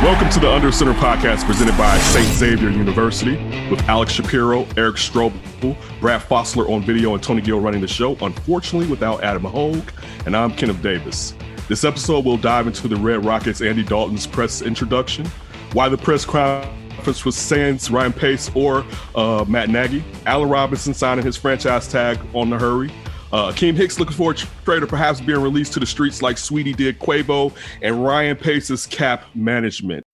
Welcome to the Under Center podcast presented by St. Xavier University with Alex Shapiro, Eric Strobel, Brad Fossler on video, and Tony Gill running the show. Unfortunately, without Adam Hoge, and I'm Kenneth Davis. This episode we'll dive into the Red Rockets' Andy Dalton's press introduction, why the press conference was sans Ryan Pace or uh, Matt Nagy, Allen Robinson signing his franchise tag on the hurry, uh, Akiem Hicks looking for a trader perhaps being released to the streets like Saweetie did Quavo and Ryan Pace's cap management.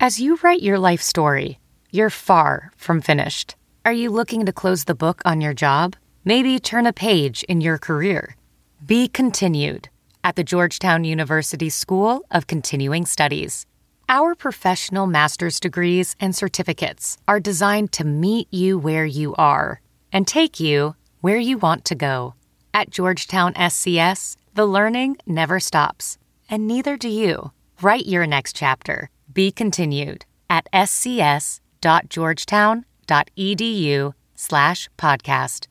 As you write your life story, you're far from finished. Are you looking to close the book on your job? Maybe turn a page in your career? Be continued at the Georgetown University School of Continuing Studies. Our professional master's degrees and certificates are designed to meet you where you are and take you where you want to go. At Georgetown SCS, the learning never stops, and neither do you. Write your next chapter. Be continued at scs.georgetown.edu slash podcast.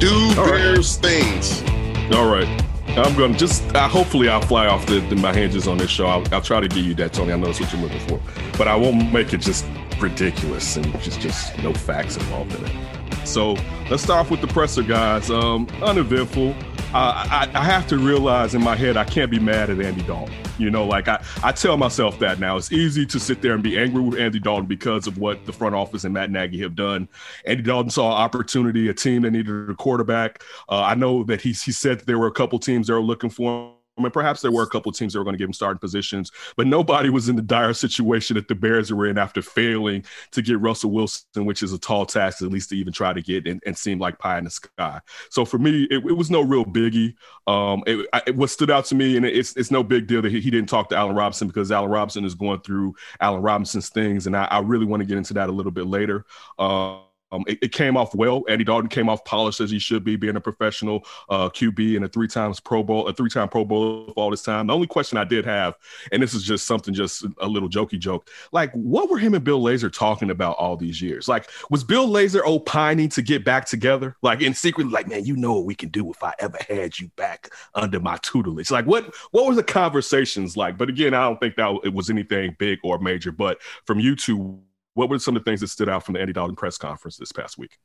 Do Bears things. All right. I'm gonna just uh, hopefully I'll fly off the, the, my hinges on this show. I'll, I'll, try to give you that, Tony. I know that's what you're looking for, but I won't make it just ridiculous and just just no facts involved in it. So let's start off with the presser, guys. Um, uneventful. I, I have to realize in my head I can't be mad at Andy Dalton. You know, like I, I tell myself that now. It's easy to sit there and be angry with Andy Dalton because of what the front office and Matt Nagy have done. Andy Dalton saw an opportunity, a team that needed a quarterback. Uh, I know that he, he said that there were a couple teams that were looking for him I mean, perhaps there were a couple teams that were going to give him starting positions, but nobody was in the dire situation that the Bears were in after failing to get Russell Wilson, which is a tall task, at least to even try to get and, and seem like pie in the sky. So for me, it, it was no real biggie. Um, it, it, what stood out to me, and it's it's no big deal that he, he, didn't talk to Allen Robinson because Allen Robinson is going through Allen Robinson's things, and I, I really want to get into that a little bit later. Um, um, it, it, came off well. Andy Dalton came off polished as he should be, being a professional uh, QB and a three times Pro Bowl, a three time Pro Bowl all this time. The only question I did have, and this is just something, just a little jokey joke, like what were him and Bill Lazor talking about all these years? Like, was Bill Lazor opining to get back together? Like in secret, like man, you know what we can do if I ever had you back under my tutelage. Like what what were the conversations like? But again, I don't think that it was anything big or major. But from you two, what were some of the things that stood out from the Andy Dalton press conference this past week?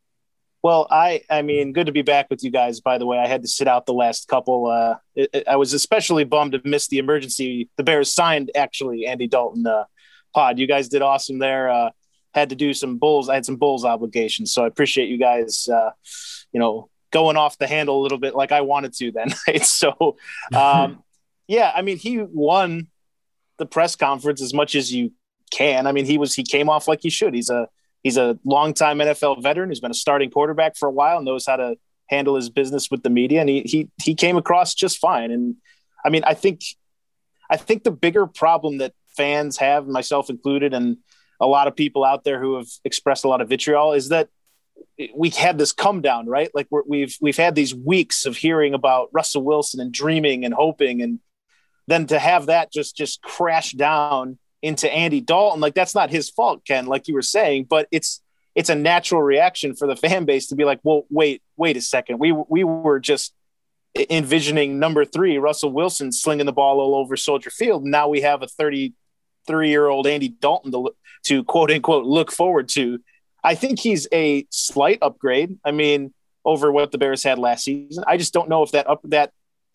Well, I, I mean, good to be back with you guys. By the way, I had to sit out the last couple. Uh, it, it, I was especially bummed to miss the emergency. The Bears signed actually Andy Dalton uh, pod. You guys did awesome there. Uh, had to do some bulls. I had some bulls obligations, so I appreciate you guys. Uh, you know, going off the handle a little bit like I wanted to then. Right? So, um, yeah, I mean, he won the press conference as much as you can. I mean, he was he came off like he should. He's a he's a longtime NFL veteran who's been a starting quarterback for a while, knows how to handle his business with the media, and he he he came across just fine. And I mean, I think I think the bigger problem that fans have, myself included, and a lot of people out there who have expressed a lot of vitriol, is that we had this come down, right? Like we we've, we've had these weeks of hearing about Russell Wilson and dreaming and hoping, and then to have that just just crash down into Andy Dalton. Like that's not his fault, Ken, like you were saying, but it's it's a natural reaction for the fan base to be like, well, wait, wait a second. We we were just envisioning number three, Russell Wilson slinging the ball all over Soldier Field. Now we have a 33 year old Andy Dalton to, to quote unquote look forward to. I think he's a slight upgrade. I mean, over what the Bears had last season. I just don't know if that up that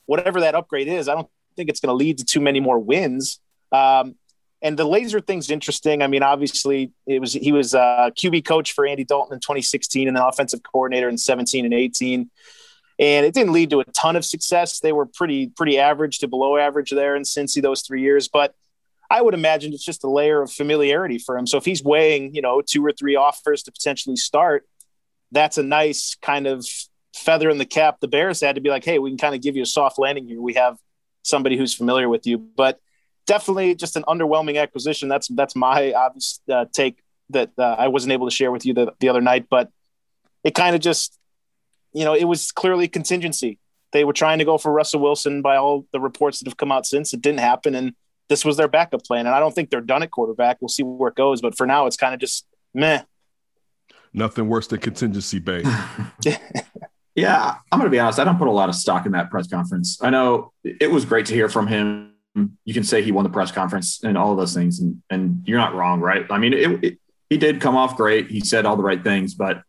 whatever that upgrade is, I don't think it's going to lead to too many more wins. Um, and the Lazor thing's interesting. I mean, obviously, it was he was uh, a QB coach for Andy Dalton in 2016, and then offensive coordinator in 17 and 18. And it didn't lead to a ton of success. They were pretty pretty average to below average there in Cincy those three years. But I would imagine it's just a layer of familiarity for him. So if he's weighing, you know, two or three offers to potentially start, that's a nice kind of feather in the cap. The Bears had to be like, hey, we can kind of give you a soft landing here. We have somebody who's familiar with you. But definitely just an underwhelming acquisition. That's that's my obvious uh, take that uh, I wasn't able to share with you the, the other night, but it kind of just, you know, it was clearly contingency. They were trying to go for Russell Wilson by all the reports that have come out since. It didn't happen, and this was their backup plan. And I don't think they're done at quarterback. We'll see where it goes, but for now, it's kind of just meh. Nothing worse than contingency, babe. Yeah, I'm going to be honest. I don't put a lot of stock in that press conference. I know it was great to hear from him. You can say he won the press conference and all of those things, and, and you're not wrong, right? I mean, it, it, he did come off great. He said all the right things, but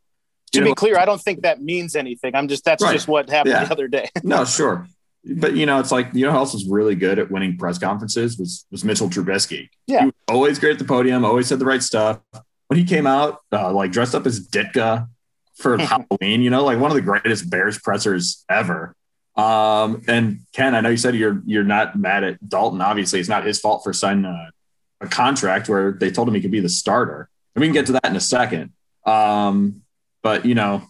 to be know, clear, I don't think that means anything. I'm just that's right. just what happened yeah. the other day. no, sure, but you know, it's like you know who else was really good at winning press conferences was was Mitchell Trubisky. Yeah, always great at the podium, always said the right stuff. When he came out, uh, like dressed up as Ditka for Halloween, you know, like one of the greatest Bears pressers ever. Um, and Ken, I know you said you're you're not mad at Dalton. Obviously, it's not his fault for signing a, a contract where they told him he could be the starter. And we can get to that in a second. Um, but you know,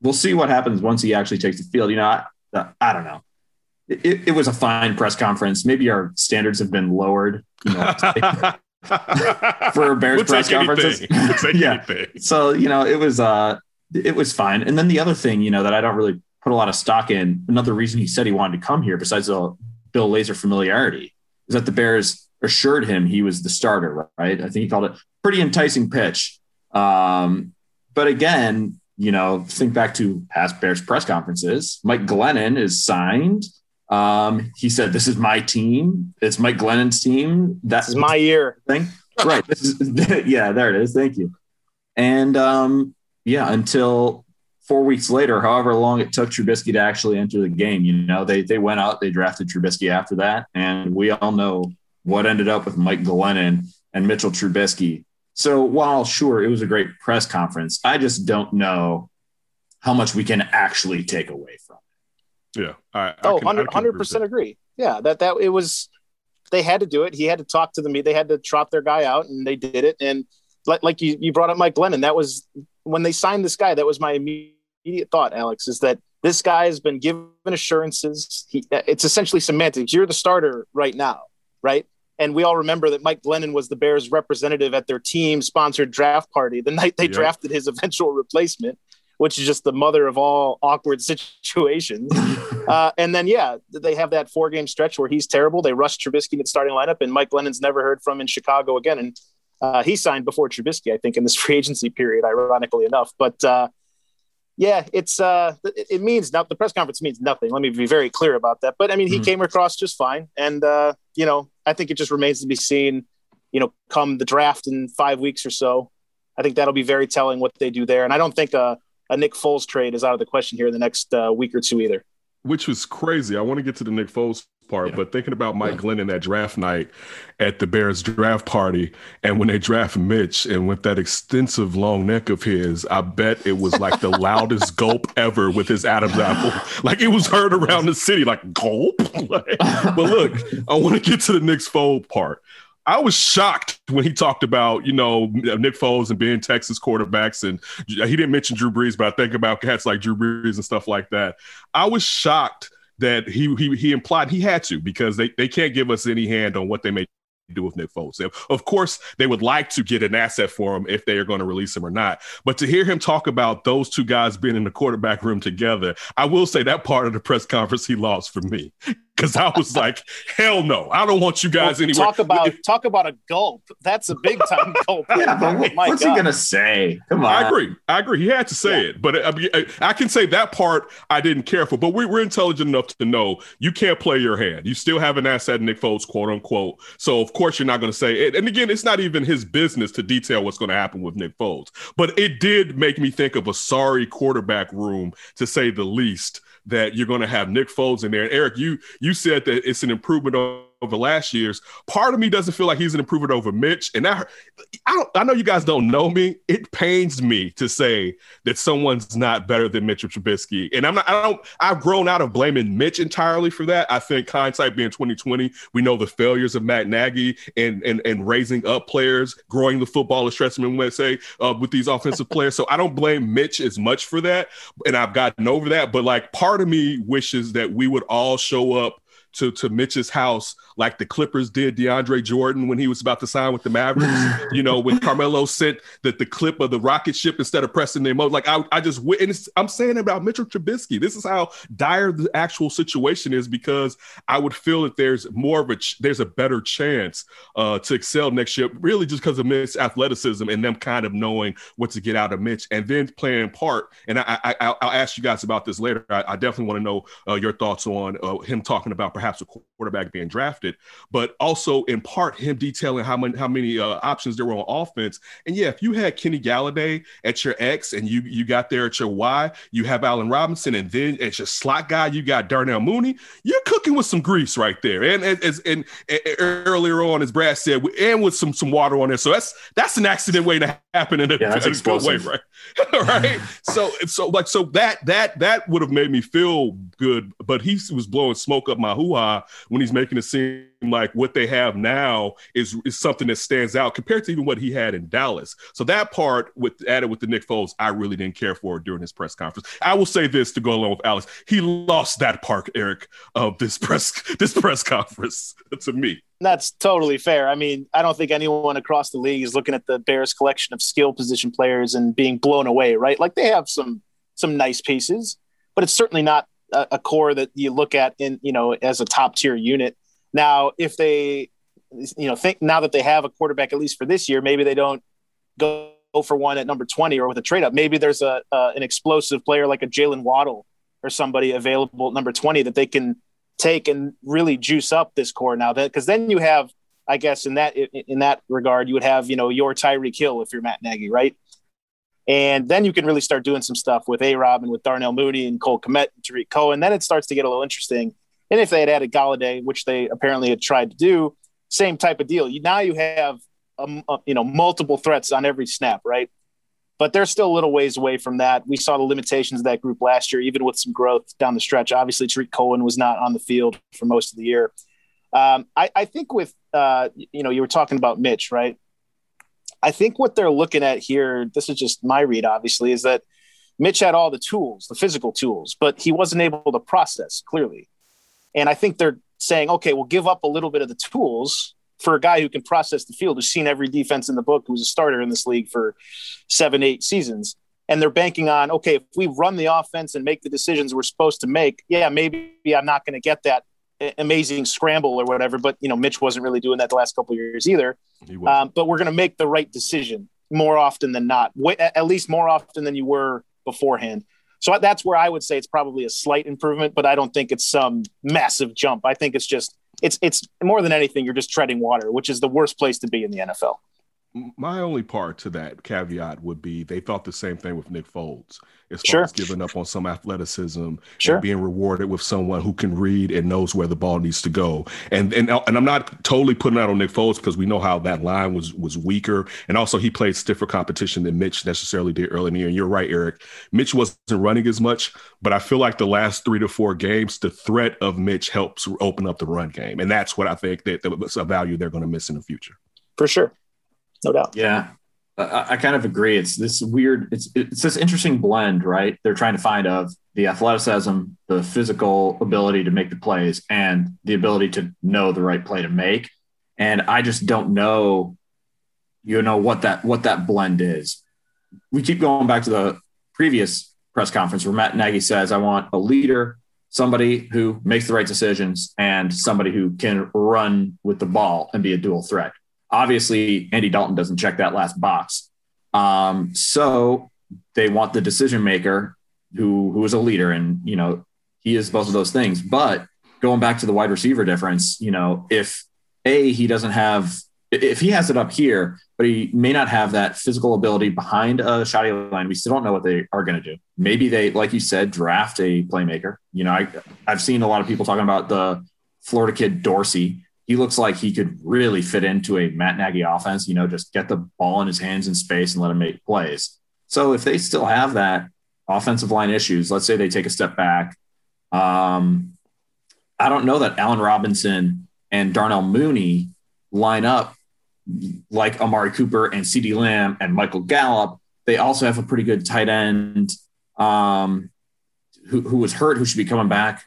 we'll see what happens once he actually takes the field. You know, I, I don't know. It, it was a fine press conference. Maybe our standards have been lowered. You know, for Bears we'll press conferences. We'll yeah. So you know, it was uh, it was fine. And then the other thing, you know, that I don't really put a lot of stock in. Another reason he said he wanted to come here, besides the Bill Lazor familiarity, is that the Bears assured him he was the starter. Right? I think he called it pretty enticing pitch. Um, but again, you know, think back to past Bears press conferences. Mike Glennon is signed. Um, he said, "This is my team. It's Mike Glennon's team. That's this is my year." Thing, right? This is yeah. There it is. Thank you. And um, yeah, until four weeks later, however long it took Trubisky to actually enter the game, you know, they they went out, they drafted Trubisky after that, and we all know what ended up with Mike Glennon and Mitchell Trubisky. So while sure it was a great press conference, I just don't know how much we can actually take away from it. Yeah. I, I oh, 100 percent agree. Yeah, that that it was they had to do it. He had to talk to the They had to trot their guy out, and they did it. And like, like you, you brought up Mike Glennon, that was when they signed this guy. That was my immediate thought, Alex, is that this guy has been given assurances. He, it's essentially semantics. You're the starter right now, right? And we all remember that Mike Glennon was the Bears' representative at their team sponsored draft party the night they yep. drafted his eventual replacement, which is just the mother of all awkward situations. uh, and then, yeah, they have that four game stretch where he's terrible. They rush Trubisky in the starting lineup, and Mike Glennon's never heard from in Chicago again. And uh, he signed before Trubisky, I think, in this free agency period, ironically enough. But uh, yeah, it's uh, it means now the press conference means nothing. Let me be very clear about that. But I mean, he mm-hmm. came across just fine, and uh, you know, I think it just remains to be seen. You know, come the draft in five weeks or so, I think that'll be very telling what they do there. And I don't think a, a Nick Foles trade is out of the question here in the next uh, week or two either. Which was crazy. I want to get to the Nick Foles part, yeah. but thinking about Mike yeah. Glennon that draft night at the Bears draft party, and when they draft Mitch, and with that extensive long neck of his, I bet it was like the loudest gulp ever with his Adam's apple. Like it was heard around the city, like gulp. like, but look, I want to get to the Nick Foles part. I was shocked when he talked about, you know, Nick Foles and being Texas quarterbacks. And he didn't mention Drew Brees, but I think about cats like Drew Brees and stuff like that. I was shocked that he he he implied he had to because they, they can't give us any hand on what they may do with Nick Foles. Of course, they would like to get an asset for him if they are going to release him or not. But to hear him talk about those two guys being in the quarterback room together, I will say that part of the press conference he lost for me because I was like, hell no, I don't want you guys well, anywhere. Talk about if, talk about a gulp. That's a big time gulp. yeah, but oh what, what's God. he gonna say? Come on. I agree. I agree. He had to say yeah. it, but uh, I, uh, I, can say that part I didn't care for. But we, we're intelligent enough to know you can't play your hand. You still have an asset, Nick Foles, quote unquote. So of course you're not going to say it. And again, it's not even his business to detail what's going to happen with Nick Foles. But it did make me think of a sorry quarterback room, to say the least that you're going to have Nick Foles in there. And Eric, you you said that it's an improvement over last year's. Part of me doesn't feel like he's an improvement over Mitch. And I, I, know you guys don't know me. It pains me to say that someone's not better than Mitchell Trubisky. And I'm not, I don't, I've grown out of blaming Mitch entirely for that. I think hindsight being 2020, we know the failures of Matt Nagy and, and, and raising up players, growing the football, as Trestman would say, uh, with these offensive players. So I don't blame Mitch as much for that. And I've gotten over that. But like part of me wishes that we would all show up to to Mitch's house like the Clippers did DeAndre Jordan when he was about to sign with the Mavericks. you know, when Carmelo sent the, the clip of the rocket ship instead of pressing the emoji. Like I, I just and I'm saying about Mitchell Trubisky. This is how dire the actual situation is because I would feel that there's more of a ch- there's a better chance uh, to excel next year, really just because of Mitch's athleticism and them kind of knowing what to get out of Mitch and then playing part. And I, I, I will ask you guys about this later. I, I definitely want to know uh, your thoughts on uh, him talking about perhaps a quarterback being drafted, but also in part him detailing how many how many uh, options there were on offense. And yeah, if you had Kenny Golladay at your X and you you got there at your Y, you have Allen Robinson, and then at your slot guy you got Darnell Mooney. You're cooking with some grease right there. And as and, and, and earlier on, as Brad said, and with some some water on there. So that's that's an accident waiting to happen in a, yeah, in a good way, right? right. So so like so that that that would have made me feel good, but he was blowing smoke up my hoo when he's making it seem like what they have now is is something that stands out compared to even what he had in Dallas. So that part with added with the Nick Foles, I really didn't care for during his press conference. I will say this to go along with Alex, he lost that part, Eric, of this press this press conference to me. That's totally fair. I mean, I don't think anyone across the league is looking at the Bears collection of skill position players and being blown away, right? Like they have some some nice pieces, but it's certainly not a, core that you look at in, you know, as a top tier unit. Now, if they you know, think now that they have a quarterback at least for this year, maybe they don't go for one at number 20 or with a trade up. Maybe there's a uh, an explosive player like a Jaylen Waddle or somebody available at number 20 that they can take and really juice up this core now that because then you have I guess in that in that regard you would have you know your Tyreek Hill if you're Matt Nagy right and then you can really start doing some stuff with A Rob and with Darnell Mooney and Cole Kmet and Tarik Cohen then it starts to get a little interesting and if they had added Golladay which they apparently had tried to do same type of deal you, now you have um, uh, you know multiple threats on every snap right but they're still a little ways away from that. We saw the limitations of that group last year, even with some growth down the stretch. Obviously, Tarik Cohen was not on the field for most of the year. Um, I, I, think with uh, you know you were talking about Mitch, right? I think what they're looking at here, this is just my read, obviously, is that Mitch had all the tools, the physical tools, but he wasn't able to process clearly. And I think they're saying, okay, we'll give up a little bit of the tools for a guy who can process the field, who's seen every defense in the book, who's a starter in this league for seven, eight seasons. And they're banking on, okay, if we run the offense and make the decisions we're supposed to make, yeah, maybe I'm not going to get that amazing scramble or whatever. But, you know, Mitch wasn't really doing that the last couple years either. Um, but we're going to make the right decision more often than not, at least more often than you were beforehand. So that's where I would say it's probably a slight improvement, but I don't think it's some massive jump. I think it's just it's it's more than anything you're just treading water, which is the worst place to be in the NFL. My only part to that caveat would be they thought the same thing with Nick Foles, as far sure. as giving up on some athleticism sure. and being rewarded with someone who can read and knows where the ball needs to go. And and and I'm not totally putting that on Nick Foles because we know how that line was was weaker, and also he played stiffer competition than Mitch necessarily did early in the year. And you're right, Eric. Mitch wasn't running as much, but I feel like the last three to four games, the threat of Mitch helps open up the run game, and that's what I think that that's a value they're going to miss in the future. For sure no doubt. Yeah, I, I, kind of agree. It's this weird. It's it's this interesting blend, right? They're trying to find of the athleticism, the physical ability to make the plays, and the ability to know the right play to make. And I just don't know, you know, what that what that blend is. We keep going back to the previous press conference where Matt Nagy says, "I want a leader." Somebody who makes the right decisions and somebody who can run with the ball and be a dual threat Obviously, Andy Dalton doesn't check that last box. Um, so they want the decision maker who who is a leader, and you know he is both of those things. But going back to the wide receiver difference, you know, if a he doesn't have if he has it up here, but he may not have that physical ability behind a shoddy line. We still don't know what they are going to do. Maybe they, like you said, draft a playmaker. You know, I, I've seen a lot of people talking about the Florida kid Dorsey, he looks like he could really fit into a Matt Nagy offense, you know, just get the ball in his hands in space and let him make plays. So if they still have that offensive line issues, let's say they take a step back. Um, I don't know that Allen Robinson and Darnell Mooney line up like Amari Cooper and CeeDee Lamb and Michael Gallup. They also have a pretty good tight end um, who, who was hurt, who should be coming back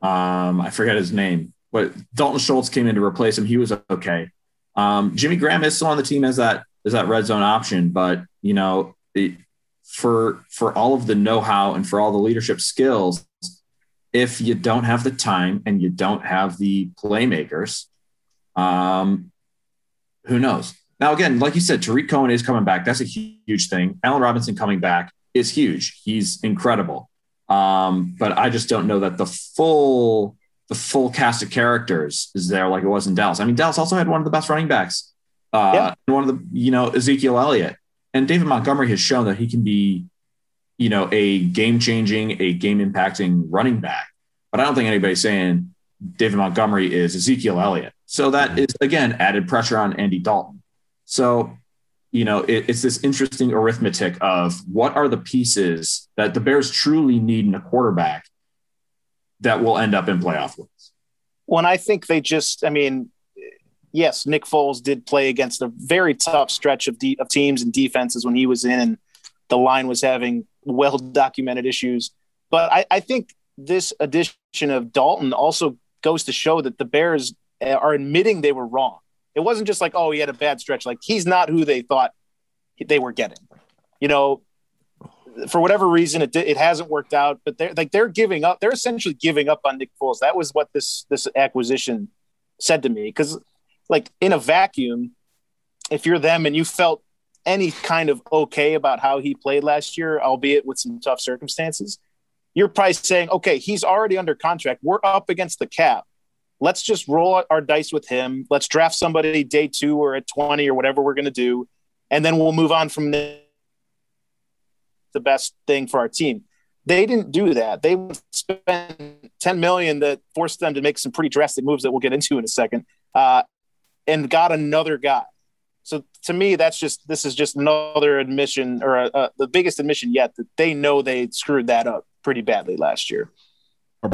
Um, I forget his name, but Dalton Schultz came in to replace him. He was okay. Um, Jimmy Graham is still on the team as that as that red zone option, but you know, it, for for all of the know-how and for all the leadership skills, if you don't have the time and you don't have the playmakers, um, who knows? Now, again, like you said, Tarik Cohen is coming back. That's a huge thing. Allen Robinson coming back is huge. He's incredible. Um, but I just don't know that the full the full cast of characters is there like it was in Dallas. I mean, Dallas also had one of the best running backs, uh, yeah. one of the you know Ezekiel Elliott and David Montgomery has shown that he can be, you know, a game changing, a game impacting running back. But I don't think anybody's saying David Montgomery is Ezekiel Elliott. So that mm-hmm. is again added pressure on Andy Dalton. So you know, it, it's this interesting arithmetic of what are the pieces that the Bears truly need in a quarterback that will end up in playoff wins. When I think they just, I mean, yes, Nick Foles did play against a very tough stretch of, de- of teams and defenses when he was in, and the line was having well documented issues. But I, I think this addition of Dalton also goes to show that the Bears are admitting they were wrong. It wasn't just like, oh, he had a bad stretch. Like he's not who they thought they were getting. You know, for whatever reason, it it hasn't worked out. But they're like they're giving up. They're essentially giving up on Nick Foles. That was what this this acquisition said to me. Because like in a vacuum, if you're them and you felt any kind of okay about how he played last year, albeit with some tough circumstances, you're probably saying, okay, he's already under contract. We're up against the cap let's just roll our dice with him. Let's draft somebody day two or at 20 or whatever we're going to do. And then we'll move on from the best thing for our team. They didn't do that. They spent 10 million that forced them to make some pretty drastic moves that we'll get into in a second, uh, and got another guy. So to me, that's just this is just another admission or a, a, the biggest admission yet that they know they screwed that up pretty badly last year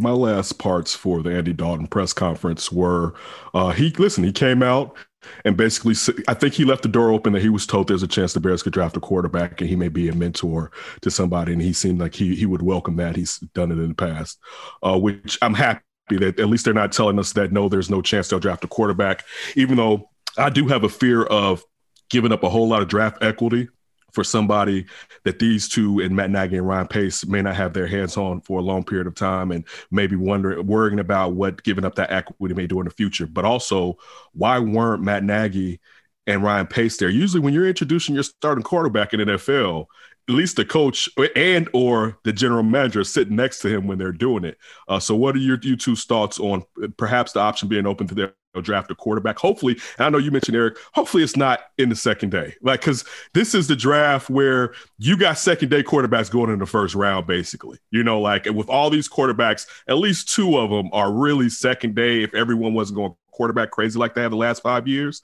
my last parts for the Andy Dalton press conference were uh, he listen he came out and basically I think he left the door open that he was told there's a chance the Bears could draft a quarterback and he may be a mentor to somebody. And he seemed like he he would welcome that. He's done it in the past uh, which I'm happy that at least they're not telling us that no there's no chance they'll draft a quarterback. Even though I do have a fear of giving up a whole lot of draft equity for somebody that these two and Matt Nagy and Ryan Pace may not have their hands on for a long period of time and maybe wondering worrying about what giving up that equity may do in the future. But also, why weren't Matt Nagy and Ryan Pace there? Usually when you're introducing your starting quarterback in NFL, at least the coach and or the general manager sitting next to him when they're doing it. Uh, so what are your you two thoughts on perhaps the option being open to their draft a quarterback. Hopefully, I know you mentioned Eric. Hopefully, it's not in the second day, like because this is the draft where you got second day quarterbacks going in the first round, basically. You know, like with all these quarterbacks, at least two of them are really second day. If everyone wasn't going quarterback crazy like they have the last five years.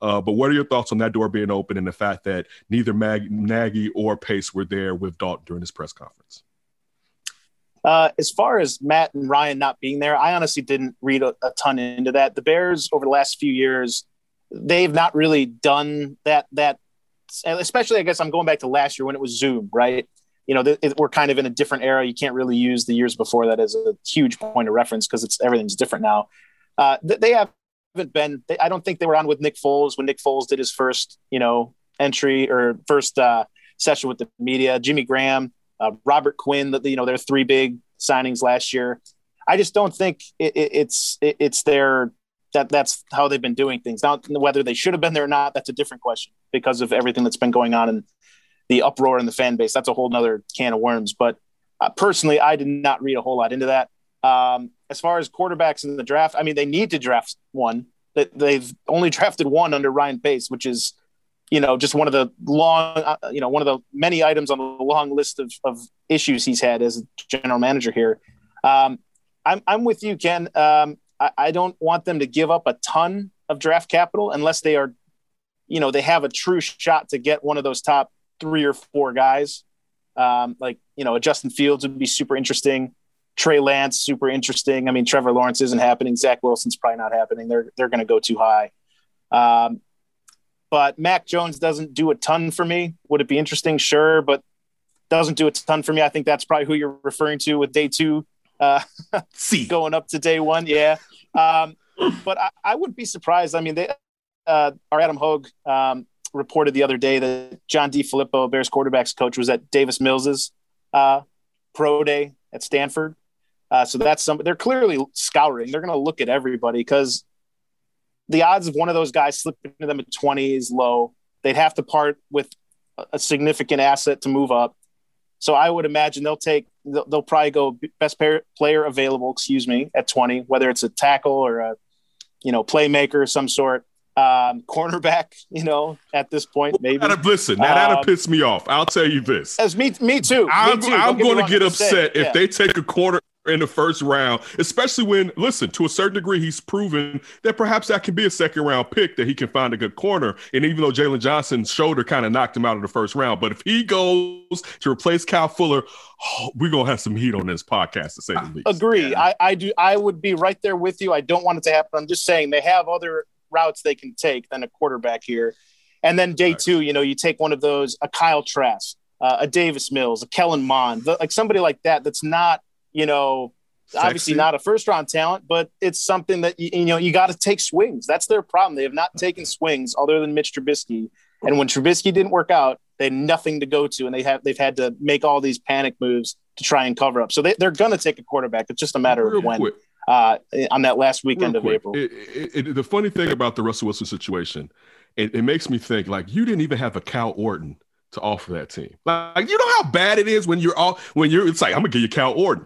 Uh, but what are your thoughts on that door being open and the fact that neither Mag- Nagy or Pace were there with Dalton during his press conference? Uh, as far as Matt and Ryan not being there, I honestly didn't read a, a, ton into that. The Bears over the last few years, they've not really done that. That especially, I guess I'm going back to last year when it was Zoom, right? You know, th- it, we're kind of in a different era. You can't really use the years before that as a huge point of reference because it's everything's different now. Uh, they haven't been. They, I don't think they were on with Nick Foles when Nick Foles did his first, you know, entry or first uh, session with the media. Jimmy Graham uh, Robert Quinn, the, you know, their three big signings last year. I just don't think it, it, it's it, it's their that that's how they've been doing things. Now, whether they should have been there or not, that's a different question because of everything that's been going on and the uproar in the fan base. That's a whole nother can of worms. But uh, personally, I did not read a whole lot into that. Um, as far as quarterbacks in the draft, I mean, they need to draft one. That They've only drafted one under Ryan Pace, which is you know, just one of the long, uh, you know, one of the many items on the long list of, of issues he's had as general manager here. Um, I'm, I'm with you, Ken. Um, I, I, don't want them to give up a ton of draft capital unless they are, you know, they have a true shot to get one of those top three or four guys. Um, like, you know, a Justin Fields would be super interesting. Trey Lance, super interesting. I mean, Trevor Lawrence isn't happening. Zach Wilson's probably not happening. They're, they're going to go too high. Um, but Mac Jones doesn't do a ton for me. Would it be interesting? Sure, but doesn't do a ton for me. I think that's probably who you're referring to with day two Uh, C. going up to day one. Yeah. Um, but I, I wouldn't be surprised. I mean, they, uh, our Adam Hoge um, reported the other day that John DeFilippo, Bears quarterbacks coach, was at Davis Mills's uh, pro day at Stanford. Uh, so that's some. They're clearly scouring. They're going to look at everybody because the odds of one of those guys slipping to them at twenty is low. They'd have to part with a significant asset to move up. So I would imagine they'll take. They'll, they'll probably go best pair, player available. Excuse me, at twenty, whether it's a tackle or a, you know, playmaker of some sort um, cornerback, you know, at this point, maybe. That'd- listen, now that'll Um, piss me off. I'll tell you this. As me, me too. I'm, too. I'm going to get I'm just saying, upset if yeah. they take a corner in the first round, especially when, listen, to a certain degree, he's proven that perhaps that can be a second round pick that he can find a good corner. And even though Jalen Johnson's shoulder kind of knocked him out of the first round, but if he goes to replace Cal Fuller, oh, we're going to have some heat on this podcast to say the least. agree. I, I do. I would be right there with you. I don't want it to happen. I'm just saying they have other routes they can take than a quarterback here. And then day Right. two, you know, you take one of those, a Kyle Trask, uh, a Davis Mills, a Kellen Mond, the- like somebody like that. That's not, you know, obviously not a first round talent, but it's something that you, you know you got to take swings. That's their problem. They have not taken swings other than Mitch Trubisky. And when Trubisky didn't work out, they had nothing to go to, and they have they've had to make all these panic moves to try and cover up. So they, they're going to take a quarterback. It's just a matter Real of when quick. uh, on that last weekend of April. it- it- it- the funny thing about the Russell Wilson situation, it, it makes me think like you didn't even have a Cal Orton to offer that team. Like you know how bad it is when you're all when you're it's like I'm gonna give you Cal Orton.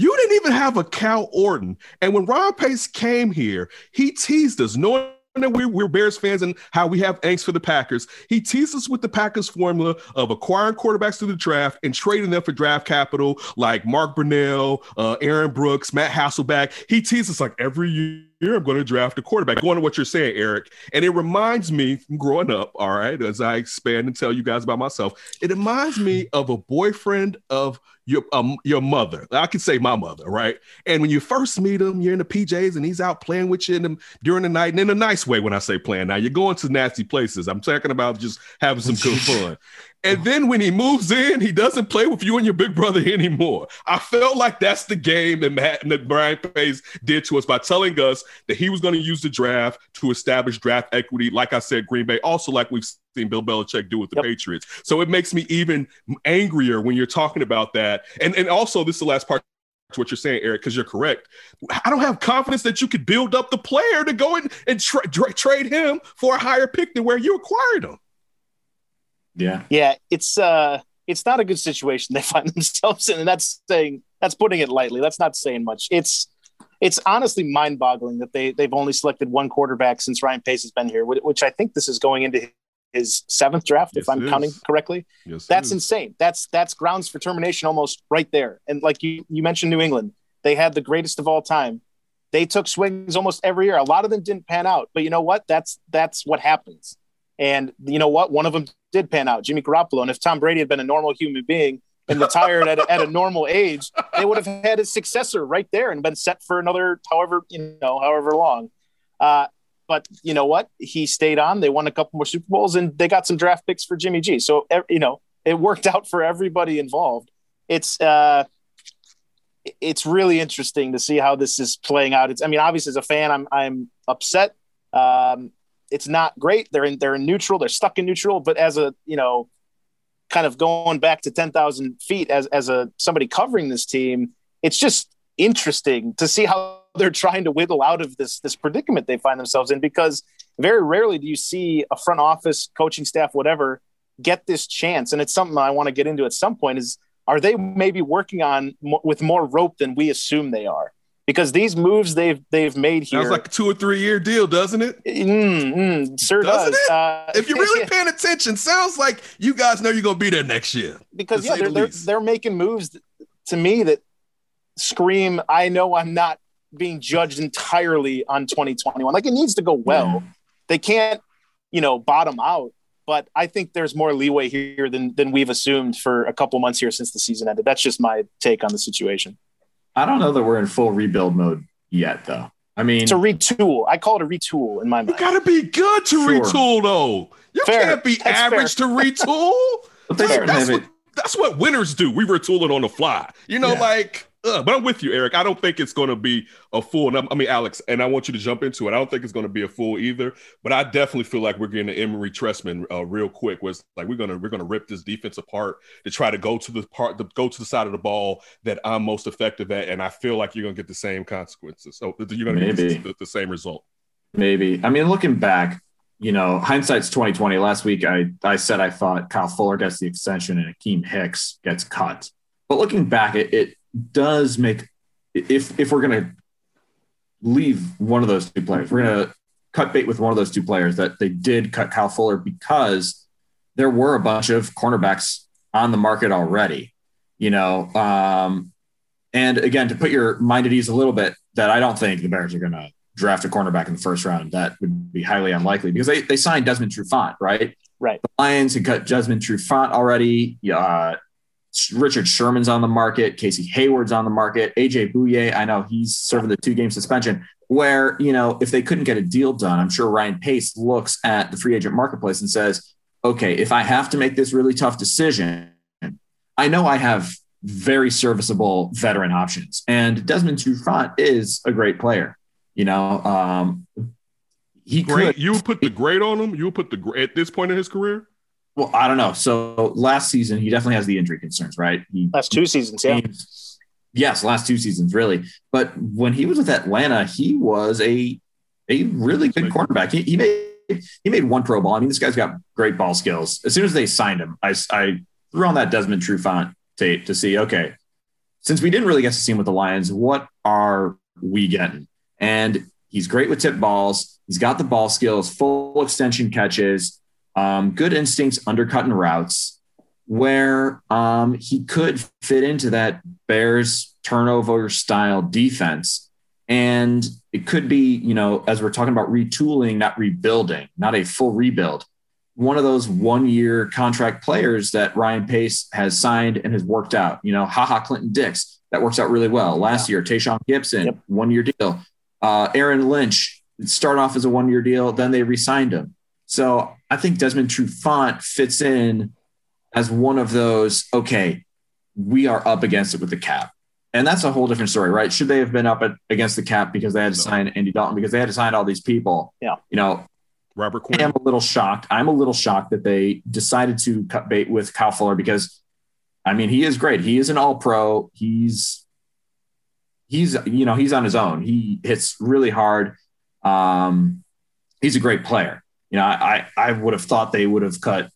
You didn't even have a Cal Orton, and when Ron Pace came here, he teased us, knowing that we're, we're Bears fans and how we have angst for the Packers. He teased us with the Packers formula of acquiring quarterbacks through the draft and trading them for draft capital, like Mark Brunell, uh, Aaron Brooks, Matt Hasselbeck. He teased us like every year I'm going to draft a quarterback. Going to what you're saying, Eric, and it reminds me from growing up. All right, as I expand and tell you guys about myself, it reminds me of a boyfriend of your um, your mother. I could say my mother, right? And when you first meet him, you're in the PJs and he's out playing with you in the, during the night, and in a nice way. When I say playing, now you're going to nasty places. I'm talking about just having some good fun. And then when he moves in, he doesn't play with you and your big brother anymore. I felt like that's the game that Matt that Brian Pace did to us by telling us that he was going to use the draft to establish draft equity. Like I said, Green Bay, also like we've seen Bill Belichick do with the Yep. Patriots. So it makes me even angrier when you're talking about that. And and also this is the last part to what you're saying, Eric, because you're correct. I don't have confidence that you could build up the player to go in and tra- tra- trade him for a higher pick than where you acquired him. Yeah. Yeah, it's uh it's not a good situation they find themselves in, and that's saying that's putting it lightly. That's not saying much. It's it's honestly mind-boggling that they they've only selected one quarterback since Ryan Pace has been here, which I think this is going into his seventh draft, Yes, if I'm counting correctly. Yes, That's insane. That's that's grounds for termination almost right there. And like you you mentioned New England, they had the greatest of all time. They took swings almost every year. A lot of them didn't pan out, but you know what? That's that's what happens. And you know what? One of them did pan out, Jimmy Garoppolo. And if Tom Brady had been a normal human being and retired at, a, at a normal age, they would have had his successor right there and been set for another however you know however long. Uh, but you know what? He stayed on. They won a couple more Super Bowls, and they got some draft picks for Jimmy G. So you know it worked out for everybody involved. It's uh, it's really interesting to see how this is playing out. It's I mean, obviously as a fan, I'm I'm upset. Um, it's not great. They're in they're in neutral. They're stuck in neutral. But as a you know, kind of going back to ten thousand feet as as a somebody covering this team, it's just interesting to see how they're trying to wiggle out of this this predicament they find themselves in because very rarely do you see a front office coaching staff whatever get this chance and it's something i want to get into at some point is are they maybe working on with more rope than we assume they are because these moves they've they've made here Sounds like a two or three year deal, doesn't it? Mm, mm, sure Doesn't does. it? Uh, If you're really paying attention, sounds like you guys know you're gonna be there next year. because yeah they're, the they're, they're making moves to me that scream i know i'm not being judged entirely on 2021 like it needs to go well. They can't you know bottom out but i think there's more leeway here than than we've assumed for a couple months here since the season ended. That's just my take on the situation I don't know that we're in full rebuild mode yet, though. I mean, it's a retool i call it a retool in my mind. You gotta be good to Sure. retool, though. You Fair. can't be That's average to retool. but they Like, that's, what, that's what winners do. We retool it on the fly. You know, Yeah. like uh, but I'm with you, Eric. I don't think it's going to be a full. I mean, Alex, and I want you to jump into it. I don't think it's going to be a full either. But I definitely feel like we're getting the Emery Trestman uh, real quick. Was like we're gonna we're gonna rip this defense apart to try to go to the part, the, go to the side of the ball that I'm most effective at, and I feel like you're gonna get the same consequences. So you're gonna Maybe. get the, the same result. Maybe. I mean, looking back, you know, hindsight's 2020. Last week, I I said I thought Kyle Fuller gets the extension and Akiem Hicks gets cut. But looking back, it, it does make if if we're going to leave one of those two players, we're going to cut bait with one of those two players that they did cut Kyle Fuller because there were a bunch of cornerbacks on the market already, you know. Um, and again, to put your mind at ease a little bit, that I don't think the Bears are going to draft a cornerback in the first round. That would be highly unlikely because they, they signed Desmond Trufant, right? Right. The Lions had cut Desmond Trufant already. Uh, Richard Sherman's on the market. Casey Hayward's on the market. AJ Bouye, I know he's serving the two game suspension. Where, you know, if they couldn't get a deal done, I'm sure Ryan Pace looks at the free agent marketplace and says, okay, if I have to make this really tough decision, I know I have very serviceable veteran options. And Desmond Trufant is a great player. You know, um, he great. Could, you put the grade on him. You put the at this point in his career. Well, I don't know. So last season, he definitely has the injury concerns, right? He, last two seasons, yeah. Yes, last two seasons, really. But when he was with Atlanta, he was a a really good cornerback. He, he made he made one pro ball. I mean, this guy's got great ball skills. As soon as they signed him, I, I threw on that Desmond Trufant tape to see, okay, since we didn't really get to see him with the Lions, what are we getting? And he's great with tip balls. He's got the ball skills, full extension catches um, good instincts, undercutting routes, where um, he could fit into that Bears turnover style defense. And it could be, you know, as we're talking about retooling, not rebuilding, not a full rebuild, one of those one year contract players that Ryan Pace has signed and has worked out. You know, Ha Ha, Clinton Dix, that works out really well. Last year, Tashaun Gipson, yep. one year deal. Uh, Aaron Lynch, start off as a one year deal, then they re signed him. So I think Desmond Trufant fits in as one of those, okay, we are up against it with the cap. And that's a whole different story, right? Should they have been up at, against the cap because they had to no. sign Andy Dalton, because they had to sign all these people? Yeah. You know, Robert Quinn. I'm a little shocked. I'm a little shocked that they decided to cut bait with Kyle Fuller because, I mean, he is great. He is an all pro. He's, he's, you know, he's on his own. He hits really hard. Um, he's a great player. You know, I I would have thought they would have cut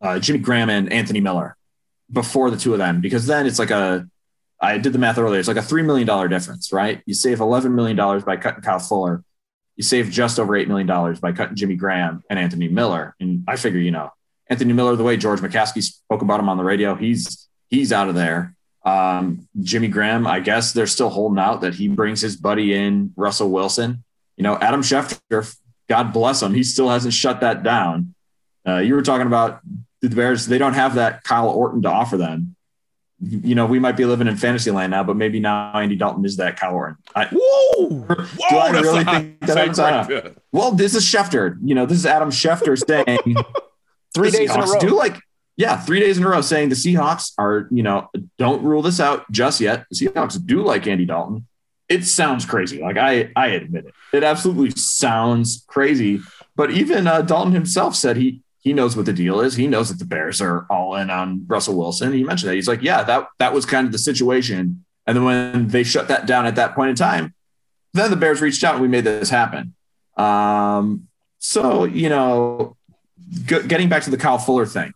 uh, Jimmy Graham and Anthony Miller before the two of them because then it's like a I did the math earlier. It's like a three million dollar difference, right? You save eleven million dollars by cutting Kyle Fuller. You save just over eight million dollars by cutting Jimmy Graham and Anthony Miller. And I figure, you know, Anthony Miller, the way George McCaskey spoke about him on the radio, he's he's out of there. Um, Jimmy Graham, I guess they're still holding out that he brings his buddy in, Russell Wilson. You know, Adam Schefter God bless him. He still hasn't shut that down. Uh, you were talking about the Bears. They don't have that Kyle Orton to offer them. You know, we might be living in fantasy land now, but maybe now Andy Dalton is that Kyle Orton. I, Whoa! Whoa do I really think that right Well, this is Schefter. You know, this is Adam Schefter saying three days Seahawks in a row. Do like, yeah, three days in a row saying the Seahawks are, you know, don't rule this out just yet. The Seahawks do like Andy Dalton it sounds crazy. Like I, I admit it. It absolutely sounds crazy. But even uh, Dalton himself said he he knows what the deal is. He knows that the Bears are all in on Russell Wilson. He mentioned that. He's like, yeah, that that was kind of the situation. And then when they shut that down at that point in time, then the Bears reached out and we made this happen. Um, so you know, g- getting back to the Kyle Fuller thing,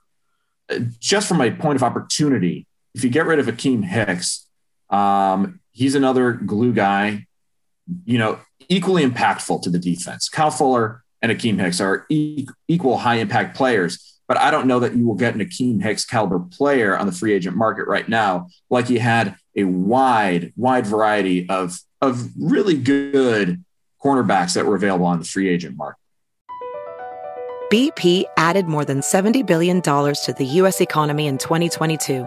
just from a point of opportunity, if you get rid of Akiem Hicks, um, he's another glue guy, you know, equally impactful to the defense. Kyle Fuller and Akiem Hicks are e- equal high impact players, but I don't know that you will get an Akiem Hicks caliber player on the free agent market right now, like you had a wide, wide variety of, of really good cornerbacks that were available on the free agent market. BP added more than $70 billion to the U.S. economy in 2022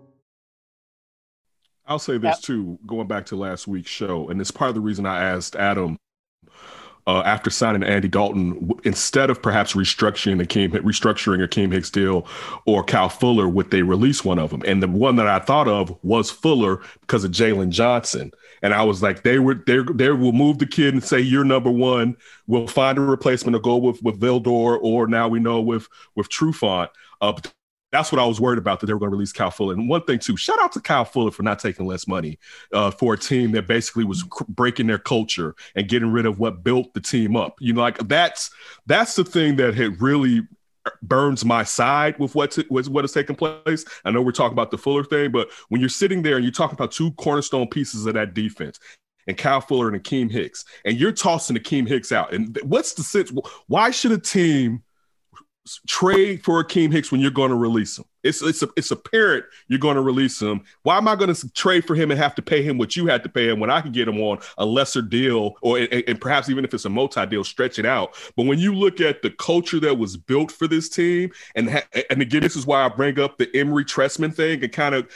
I'll say this too, going back to last week's show, and it's part of the reason I asked Adam uh, after signing Andy Dalton, instead of perhaps restructuring Akiem restructuring a Akiem Hicks deal or Cal Fuller, would they release one of them? And the one that I thought of was Fuller because of Jaylon Johnson. And I was like, they were they they will move the kid and say you're number one. We'll find a replacement to go with with Vildor or now we know with with Trufant. Uh, that's what I was worried about that they were going to release Kyle Fuller. And one thing too, shout out to Kyle Fuller for not taking less money uh, for a team that basically was cr- breaking their culture and getting rid of what built the team up. You know, like that's that's the thing that had really burns my side with what's with what is taking place. I know we're talking about the Fuller thing, but when you're sitting there and you're talking about two cornerstone pieces of that defense, and Kyle Fuller and Akiem Hicks, and you're tossing Akiem Hicks out, and what's the sense? Why should a team? Trade for Akiem Hicks when you're going to release him. It's it's a, it's apparent you're going to release him. Why am I going to trade for him and have to pay him what you had to pay him when I can get him on a lesser deal or and, and perhaps even if it's a multi deal, stretch it out. But when you look at the culture that was built for this team, and ha- and again, this is why I bring up the Emery Trestman thing and kind of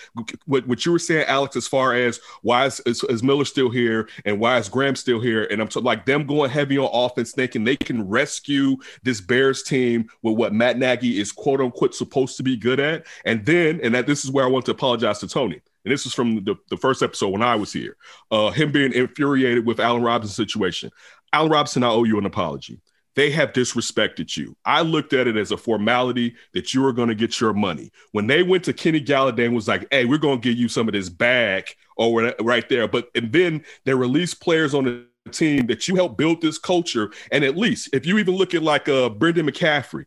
what, what you were saying, Alex, as far as why is, is, is Miller still here and why is Graham still here, and I'm so, like them going heavy on offense, thinking they can rescue this Bears team with what Matt Nagy is quote unquote supposed to be good at. And then, and that this is where I want to apologize to Tony. And this is from the, the first episode when I was here. Uh, him being infuriated with Allen Robinson's situation. Allen Robinson, I owe you an apology. They have disrespected you. I looked at it as a formality that you were going to get your money. When they went to Kenny Golladay and was like, "Hey, we're going to give you some of this back," or right there, but and then they released players on the team that you helped build this culture. And at least if you even look at like uh Brendan McCaffrey,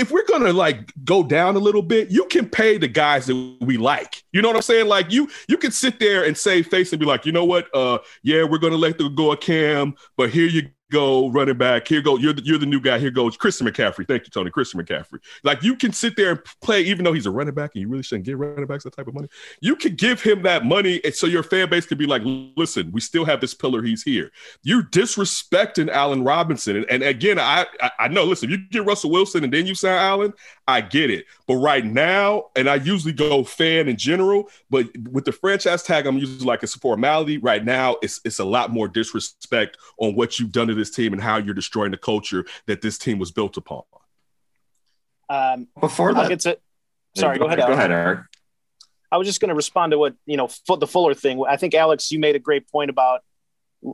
if we're gonna like go down a little bit, you can pay the guys that we like. You know what I'm saying? Like you, you can sit there and save face and be like, you know what? Uh, yeah, we're gonna let the go a Cam, but here you go, running back. Here go, you're the, you're the new guy. Here goes Christian McCaffrey. Thank you, Tony. Christian McCaffrey. Like you can sit there and play, even though he's a running back and you really shouldn't give running backs that type of money. You could give him that money, and so your fan base could be like, listen, we still have this pillar. He's here. You're disrespecting Allen Robinson, and, and again, I, I I know. Listen, you get Russell Wilson and then you sign Allen. I get it, but right now, and I usually go fan in general, but with the franchise tag, I'm usually like it's a formality. Right now, it's it's a lot more disrespect on what you've done to this team and how you're destroying the culture that this team was built upon. Um, Before that, to, sorry, go, go ahead. Go Alex. ahead, Eric. I was just going to respond to what you know the Fuller thing. I think Alex, you made a great point about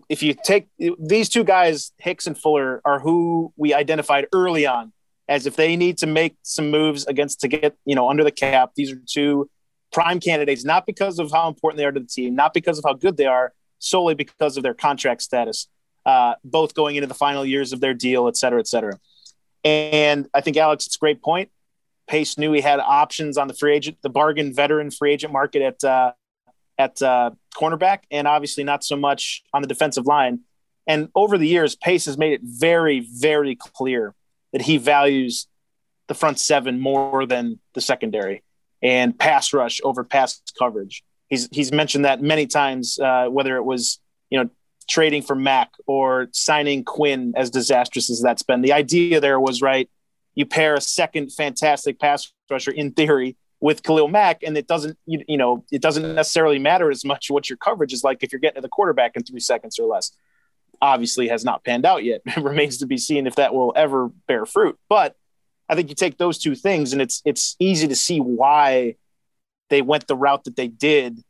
if you take these two guys, Hicks and Fuller, are who we identified early on as if they need to make some moves against to get you know under the cap. These are two prime candidates, not because of how important they are to the team, not because of how good they are, solely because of their contract status. Uh, both going into the final years of their deal, et cetera, et cetera. And I think Alex, it's a great point. Pace knew he had options on the free agent, the bargain veteran free agent market at uh, at uh, cornerback, and obviously not so much on the defensive line. And over the years, Pace has made it very, very clear that he values the front seven more than the secondary and pass rush over pass coverage. He's he's mentioned that many times, uh, whether it was you know trading for Mack or signing Quinn, as disastrous as that's been. The idea there was right. You pair a second fantastic pass rusher in theory with Khalil Mack, and it doesn't, you, you know, it doesn't necessarily matter as much what your coverage is like if you're getting to the quarterback in three seconds or less. Obviously, has not panned out yet. It remains to be seen if that will ever bear fruit. But I think you take those two things, and it's it's easy to see why they went the route that they did,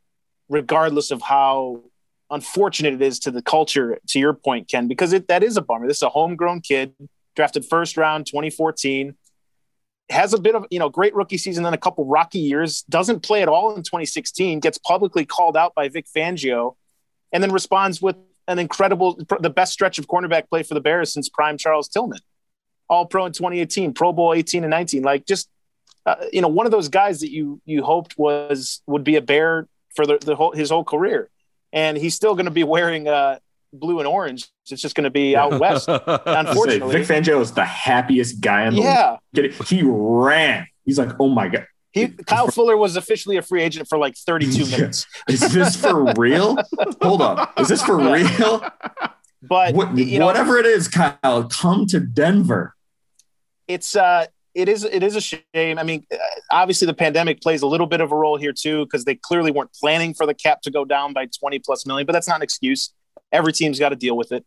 regardless of how unfortunate it is to the culture. To your point, Ken, because it, that is a bummer. This is a homegrown kid drafted first round 2014 has a bit of you know great rookie season then a couple rocky years doesn't play at all in 2016 gets publicly called out by Vic Fangio and then responds with an incredible, the best stretch of cornerback play for the Bears since prime Charles Tillman. All Pro in 2018, Pro Bowl 18 and 19. Like just uh, you know, one of those guys that you you hoped was would be a Bear for the, the whole his whole career, and he's still going to be wearing uh, blue and orange. It's just going to be out west. Unfortunately, Vic Fangio is the happiest guy in the yeah. world. He ran. He's like, oh my god. He, Kyle Fuller was officially a free agent for like 32 minutes. Is this for real? Hold on. Is this for real? But What, you know, whatever it is, Kyle, come to Denver. it's uh it is it is a shame. I mean, uh, obviously the pandemic plays a little bit of a role here too because they clearly weren't planning for the cap to go down by 20 plus million, but that's not an excuse. Every team's got to deal with it.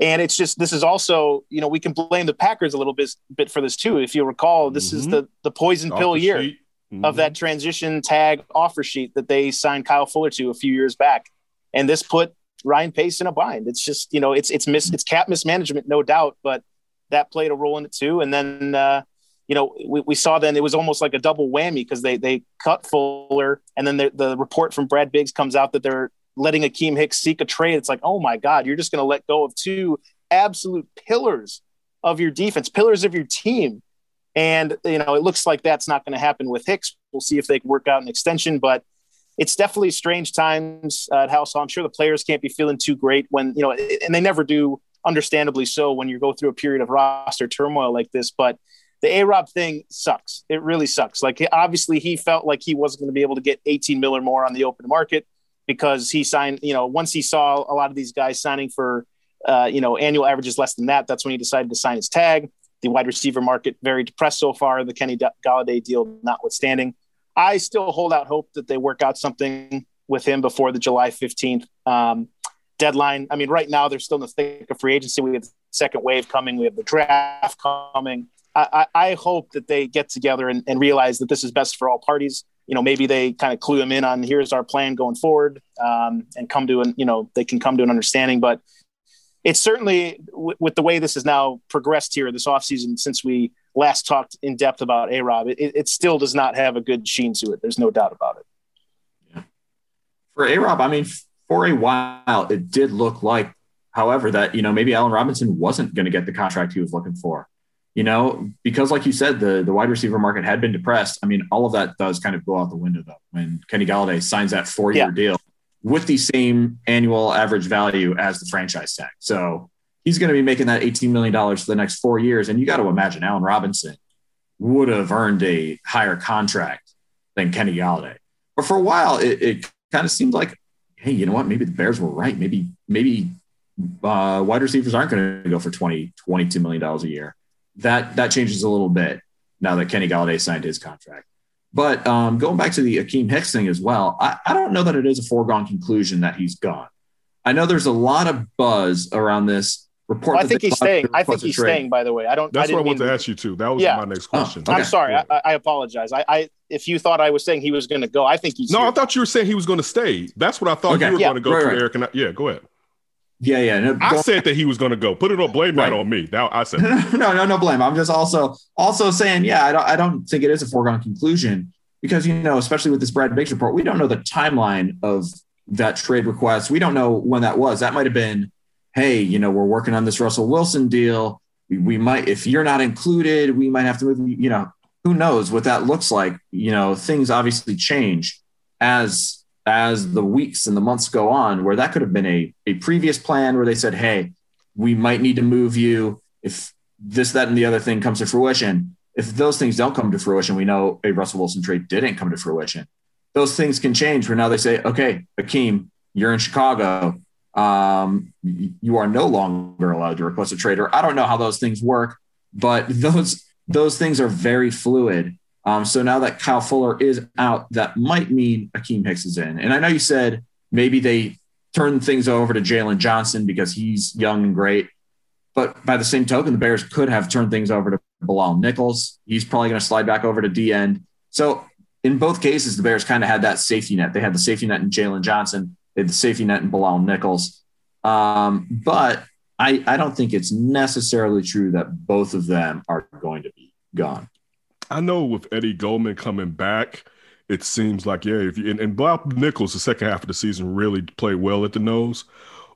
And it's just this is also, you know, we can blame the Packers a little bit, bit for this too. If you recall, this is Mhm. the the poison Off pill the year sheet. Of Mhm. that transition tag offer sheet that they signed Kyle Fuller to a few years back. And this put Ryan Pace in a bind. It's just, you know, it's it's mis it's cap mismanagement, no doubt, but that played a role in it too. And then uh, you know, we, we saw then it was almost like a double whammy because they they cut Fuller and then the, the report from Brad Biggs comes out that they're letting Akiem Hicks seek a trade. It's like, oh my God, you're just gonna let go of two absolute pillars of your defense, pillars of your team. And you know, it looks like that's not going to happen with Hicks. We'll see if they can work out an extension, but it's definitely strange times at House I'm sure the players can't be feeling too great when you know, and they never do, understandably so, when you go through a period of roster turmoil like this. But the A Rob thing sucks. It really sucks. Like obviously, he felt like he wasn't going to be able to get 18 mil or more on the open market because he signed. You know, once he saw a lot of these guys signing for, uh, you know, annual averages less than that, that's when he decided to sign his tag. The wide receiver market very depressed so far. The Kenny Golladay deal notwithstanding. I still hold out hope that they work out something with him before the July 15th um, deadline. I mean, right now they're still in the thick of free agency. We have the second wave coming. We have the draft coming. I, I, hope that they get together and, and realize that this is best for all parties. You know, maybe they kind of clue him in on here's our plan going forward um, and come to an, you know, they can come to an understanding. But it's certainly w- with the way this has now progressed here this offseason since we last talked in depth about A Rob, it, it still does not have a good sheen to it. There's no doubt about it. Yeah. For A Rob, I mean, for a while, it did look like, however, that, you know, maybe Allen Robinson wasn't going to get the contract he was looking for. You know, because like you said, the, the wide receiver market had been depressed. I mean, all of that does kind of go out the window, though, when Kenny Golladay signs that four year Yeah. deal with the same annual average value as the franchise tag. So he's going to be making that $18 million for the next four years. And you got to imagine Allen Robinson would have earned a higher contract than Kenny Golladay. But for a while, it, it kind of seemed like, hey, you know what? Maybe the Bears were right. Maybe, maybe uh, wide receivers aren't going to go for 20, $22 million a year. That, that changes a little bit now that Kenny Golladay signed his contract. But um, going back to the Akiem Hicks thing as well, I, I don't know that it is a foregone conclusion that he's gone. I know there's a lot of buzz around this report. Well, I think he's staying. I think he's trade. staying. By the way, I don't. That's I what I didn't wanted to ask you too. That was Yeah. my next Oh, question. okay. I'm sorry. Yeah. I, I apologize. I, I if you thought I was saying he was going to go, I think he's No, here. I thought you were saying he was going to stay. That's what I thought Okay. you were Yeah. going to go Right, to, right. Eric. And I, yeah, go ahead. Yeah, yeah. No, I said that he was going to go. Put it on blame Right. on me. Now I said no, no, no blame. I'm just also also saying, yeah, I don't, I don't think it is a foregone conclusion because you know, especially with this Brad Biggs report, we don't know the timeline of that trade request. We don't know when that was. That might have been, hey, you know, we're working on this Russell Wilson deal. We, we might, if you're not included, we might have to move. You know, who knows what that looks like? You know, things obviously change as as the weeks and the months go on. Where that could have been a a previous plan where they said, hey, we might need to move you if this, that, and the other thing comes to fruition. If those things don't come to fruition, we know a Russell Wilson trade didn't come to fruition. Those things can change where now they say, okay, Akiem, you're in Chicago. Um, you are no longer allowed to request a trade. Or I don't know how those things work, but those those things are very fluid. Um, so now that Kyle Fuller is out, that might mean Akiem Hicks is in. And I know you said maybe they turn things over to Jaylon Johnson because he's young and great. But by the same token, the Bears could have turned things over to Bilal Nichols. He's probably going to slide back over to D end. So in both cases, the Bears kind of had that safety net. They had the safety net in Jaylon Johnson. They had the safety net in Bilal Nichols. Um, but I, I don't think it's necessarily true that both of them are going to be gone. I know with Eddie Goldman coming back, it seems like yeah, if you and, and Bilal Nichols the second half of the season really played well at the nose,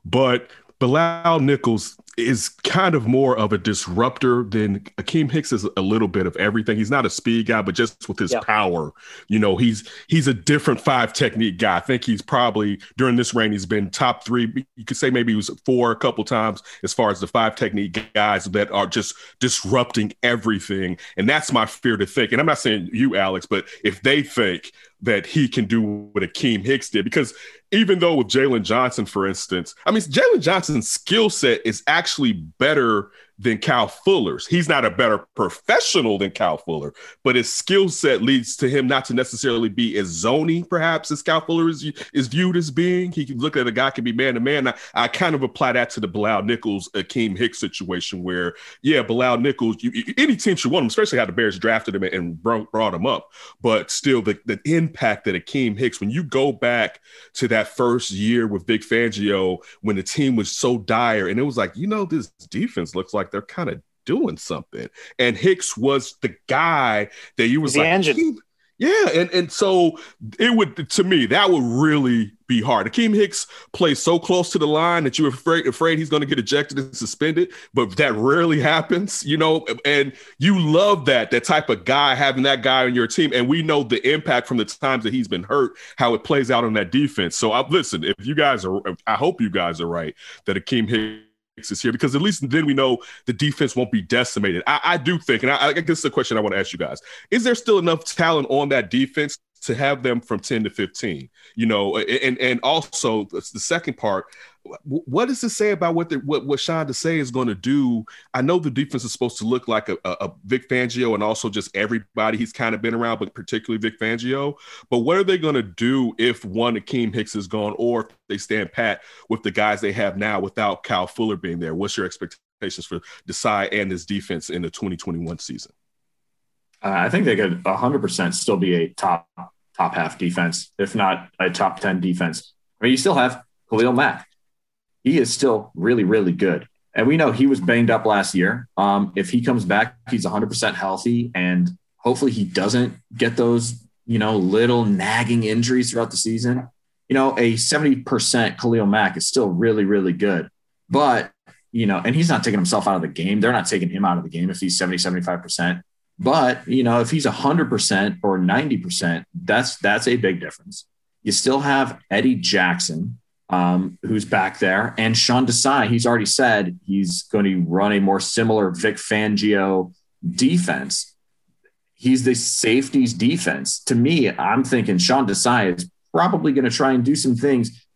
but Bilal Nichols is kind of more of a disruptor than Akiem Hicks is a little bit of everything. He's not a speed guy, but just with his yeah. power, you know, he's he's a different five technique guy. I think he's probably during this reign he's been top three. You could say maybe he was four a couple times as far as the five technique guys that are just disrupting everything. And that's my fear to think. And I'm not saying you, Alex, but if they think that he can do what Akiem Hicks did, because even though with Jaylon Johnson, for instance, I mean, Jaylon Johnson's skill set is actually better than Cal Fuller's. He's not a better professional than Cal Fuller, but his skill set leads to him not to necessarily be as zony, perhaps, as Cal Fuller is, is viewed as being. He can look at a guy can be man to man. I, I kind of apply that to the Bilal Nichols, Akiem Hicks situation where, yeah, Bilal Nichols, you, any team should want him, especially how the Bears drafted him and brought, him up. But still, the, the impact that Akiem Hicks, when you go back to that first year with Vic Fangio, when the team was so dire, and it was like, you know, this defense looks like they're kind of doing something. And Hicks was the guy that you was the like, engine. Yeah, and and so it would to me that would really be hard. Akiem Hicks plays so close to the line that you're afraid afraid he's going to get ejected and suspended, but that rarely happens, you know. And you love that that type of guy having that guy on your team, and we know the impact from the times that he's been hurt, how it plays out on that defense. So I listen, if you guys are, I hope you guys are right that Akiem Hicks is here because at least then we know the defense won't be decimated. I, I do think, and I, I guess the question I want to ask you guys: Is there still enough talent on that defense to have them from 10 to 15 you know and and also the second part what does it say about what the, what what Sean Desai is going to do? I know the defense is supposed to look like a, a, a, Vic Fangio and also just everybody he's kind of been around, but particularly Vic Fangio. But what are they going to do if one Akiem Hicks is gone, or if they stand pat with the guys they have now without Kyle Fuller being there? What's your expectations for Desai and his defense in the 2021 season? Uh, I think they could 100% still be a top top half defense, if not a top 10 defense. I mean, you still have Khalil Mack. He is still really, really good. And we know he was banged up last year. Um, if he comes back, he's 100% healthy. And hopefully he doesn't get those, you know, little nagging injuries throughout the season. You know, a 70% Khalil Mack is still really, really good. But, you know, and he's not taking himself out of the game. They're not taking him out of the game if he's 70, 75%. But you know, if he's hundred percent or ninety percent, that's that's a big difference. You still have Eddie Jackson, um, who's back there, and Sean Desai. He's already said he's going to run a more similar Vic Fangio defense. He's the safeties defense. To me, I'm thinking Sean Desai is probably going to try and do some things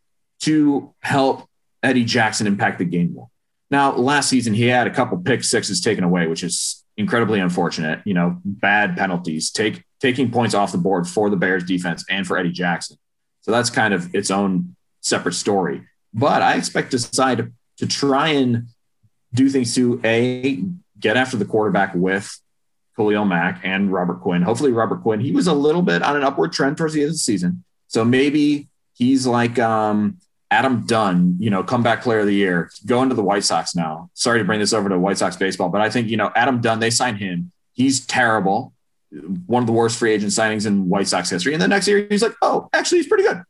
to help Eddie Jackson impact the game more. Now, last season he had a couple pick sixes taken away, which is incredibly unfortunate. You know, bad penalties, take taking points off the board for the Bears defense and for Eddie Jackson. So that's kind of its own separate story. But I expect to, to try and do things to a get after the quarterback with Khalil Mack and Robert Quinn. Hopefully, Robert Quinn, he was a little bit on an upward trend towards the end of the season. So maybe he's like um, Adam Dunn, you know, comeback player of the year, going to the White Sox now. Sorry to bring this over to White Sox baseball, but I think, you know, Adam Dunn, they signed him. He's terrible. One of the worst free agent signings in White Sox history. And the next year, he's like, oh, actually, he's pretty good.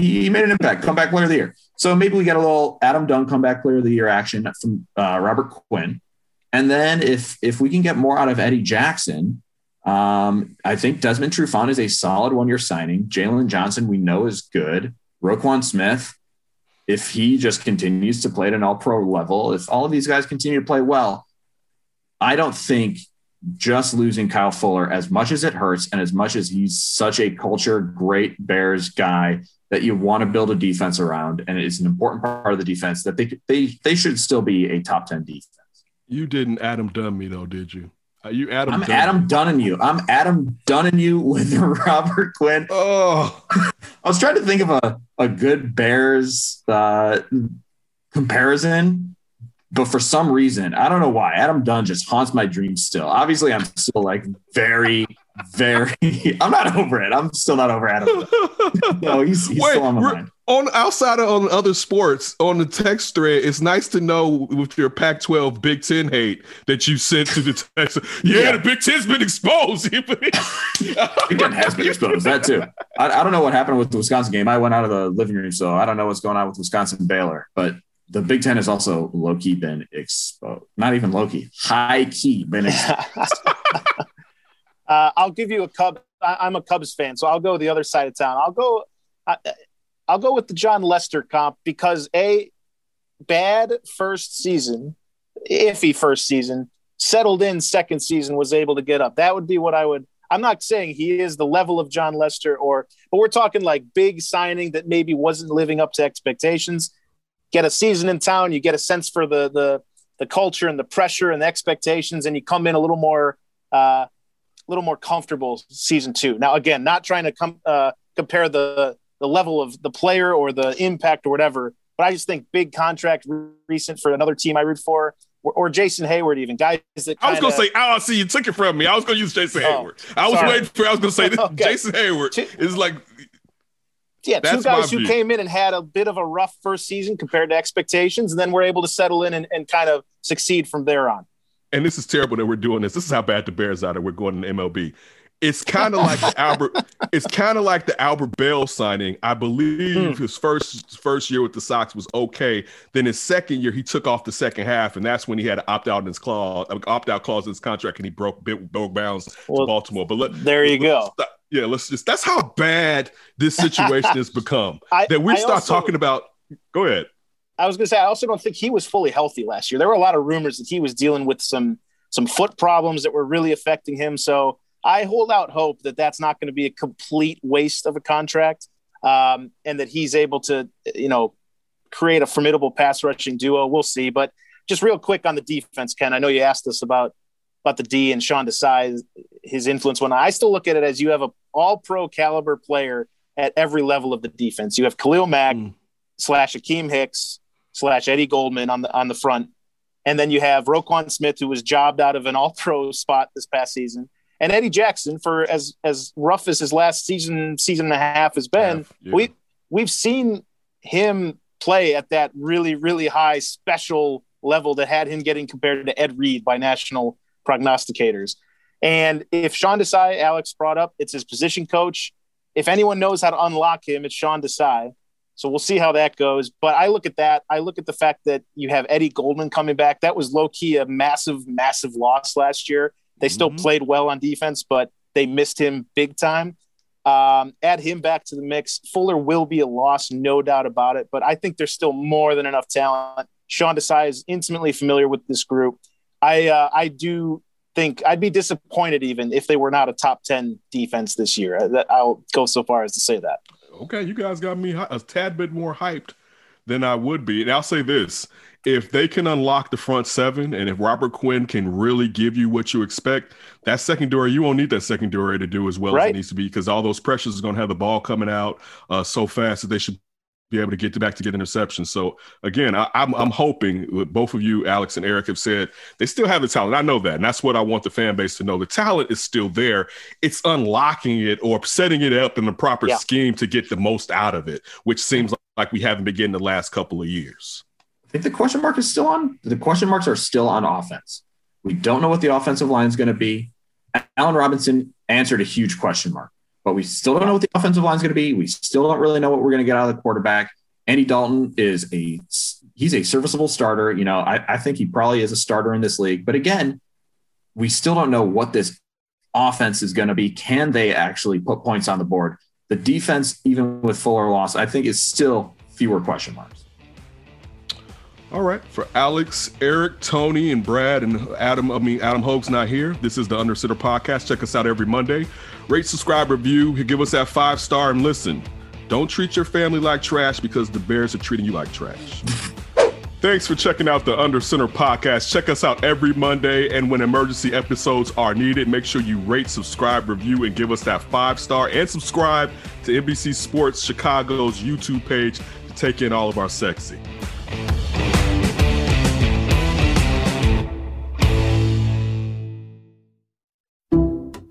He, made an impact, comeback player of the year. So maybe we get a little Adam Dunn comeback player of the year action from uh, Robert Quinn. And then if if we can get more out of Eddie Jackson, um, I think Desmond Trufant is a solid one year signing. Jaylon Johnson, we know is good. Roquan Smith, if he just continues to play at an all pro level, if all of these guys continue to play well, I don't think just losing Kyle Fuller, as much as it hurts and as much as he's such a culture great Bears guy that you want to build a defense around, and it's an important part of the defense that they they they should still be a top ten defense. You didn't Adam Dunn me though, did you? Are you Adam? I'm Dunn? Adam Dunning you. I'm Adam Dunning you with Robert Quinn. Oh, I was trying to think of a a good Bears uh, comparison, but for some reason, I don't know why, Adam Dunn just haunts my dreams still. Obviously, I'm still like very, very. I'm not over it. I'm still not over Adam. no, he's, he's Wait, still on my mind. on outside of on other sports on the text thread, it's nice to know with your Pac-12 Big Ten hate that you sent to the text. Yeah, yeah. the Big Ten's been exposed. Big Ten has been exposed. That too. I, I don't know what happened with the Wisconsin game. I went out of the living room, so I don't know what's going on with Wisconsin Baylor. But the Big Ten has also low key been exposed. Not even low key, high key been exposed. uh, I'll give you a Cub. I, am a Cubs fan, so I'll go the other side of town. I'll go. I, I'll go with the Jon Lester comp because a bad first season, iffy first season, settled in second season, was able to get up. That would be what I would. I'm not saying he is the level of Jon Lester, or but we're talking like big signing that maybe wasn't living up to expectations. Get a season in town, you get a sense for the the the culture and the pressure and the expectations, and you come in a little more uh, a little more comfortable season two. Now, again, not trying to come uh, compare the the level of the player or the impact or whatever. But I just think big contract recent for another team I root for, or, or Jason Heyward, even guys that I was going to say, oh, see, you took it from me. I was going to use Jason oh, Heyward. I was sorry. waiting for. I was going to say this, okay. Jason Heyward is like. Yeah, two guys who came in and had a bit of a rough first season compared to expectations, and then were able to settle in and, and kind of succeed from there on. And this is terrible that we're doing this. This is how bad the Bears are that we're going to MLB it's kind of like the Albert. It's kind of like the Albert Belle signing. I believe mm. his first first year with the Sox was okay. Then his second year, he took off the second half, and that's when he had to opt out in his clause, opt out clause in his contract, and he broke broke bounds well, to Baltimore. But let, there you go. Yeah, let's just. That's how bad this situation has become. I, that we I start also, talking about. Go ahead. I was going to say I also don't think he was fully healthy last year. There were a lot of rumors that he was dealing with some some foot problems that were really affecting him. So I hold out hope that that's not going to be a complete waste of a contract, um, and that he's able to, you know, create a formidable pass rushing duo. We'll see. But just real quick on the defense, Ken. I know you asked us about about the D and Sean Desai, his influence. When I still look at it as you have a All Pro caliber player at every level of the defense. You have Khalil Mack mm. slash Akiem Hicks slash Eddie Goldman on the on the front, and then you have Roquan Smith, who was jobbed out of an All Pro spot this past season and Eddie Jackson, for as as rough as his last season, season and a half has been, yeah. we we've seen him play at that really, really high special level that had him getting compared to Ed Reed by national prognosticators. And if Sean Desai, Alex brought up, it's his position coach. If anyone knows how to unlock him, it's Sean Desai. So we'll see how that goes. But I look at that. I look at the fact that you have Eddie Goldman coming back. That was low key a massive, massive loss last year. They still mm-hmm. played well on defense, but they missed him big time. Um, add him back to the mix. Fuller will be a loss, no doubt about it. But I think there's still more than enough talent. Sean Desai is intimately familiar with this group. I uh, I do think I'd be disappointed even if they were not a top ten defense this year. I'll go so far as to say that. Okay, you guys got me a tad bit more hyped than I would be, and I'll say this: if they can unlock the front seven and if Robert Quinn can really give you what you expect, that secondary, you won't need that secondary to do as well right. as it needs to be because all those pressures are going to have the ball coming out uh, so fast that they should be able to get back to get interceptions. So again, I, am I'm, I'm hoping uh, both of you, Alex and Eric, have said they still have the talent. I know that, and that's what I want the fan base to know. The talent is still there. It's unlocking it or setting it up in the proper yeah. scheme to get the most out of it, which seems like we haven't been getting the last couple of years. I think the question mark is still on. The question marks are still on offense. We don't know what the offensive line is going to be. Allen Robinson answered a huge question mark, but we still don't know what the offensive line is going to be. We still don't really know what we're going to get out of the quarterback. Andy Dalton is a he's a serviceable starter. You know, I, I think he probably is a starter in this league. But again, we still don't know what this offense is going to be. Can they actually put points on the board? The defense, even with Fuller loss, I think is still fewer question marks. All right. For Alex, Eric, Tony, and Brad, and Adam, I mean, Adam Hoge's not here. This is the Under Center Podcast. Check us out every Monday. Rate, subscribe, review. Give us that five star and listen. Don't treat your family like trash because the Bears are treating you like trash. Thanks for checking out the Under Center podcast. Check us out every Monday. And when emergency episodes are needed, make sure you rate, subscribe, review, and give us that five star. And subscribe to NBC Sports Chicago's YouTube page to take in all of our sexy.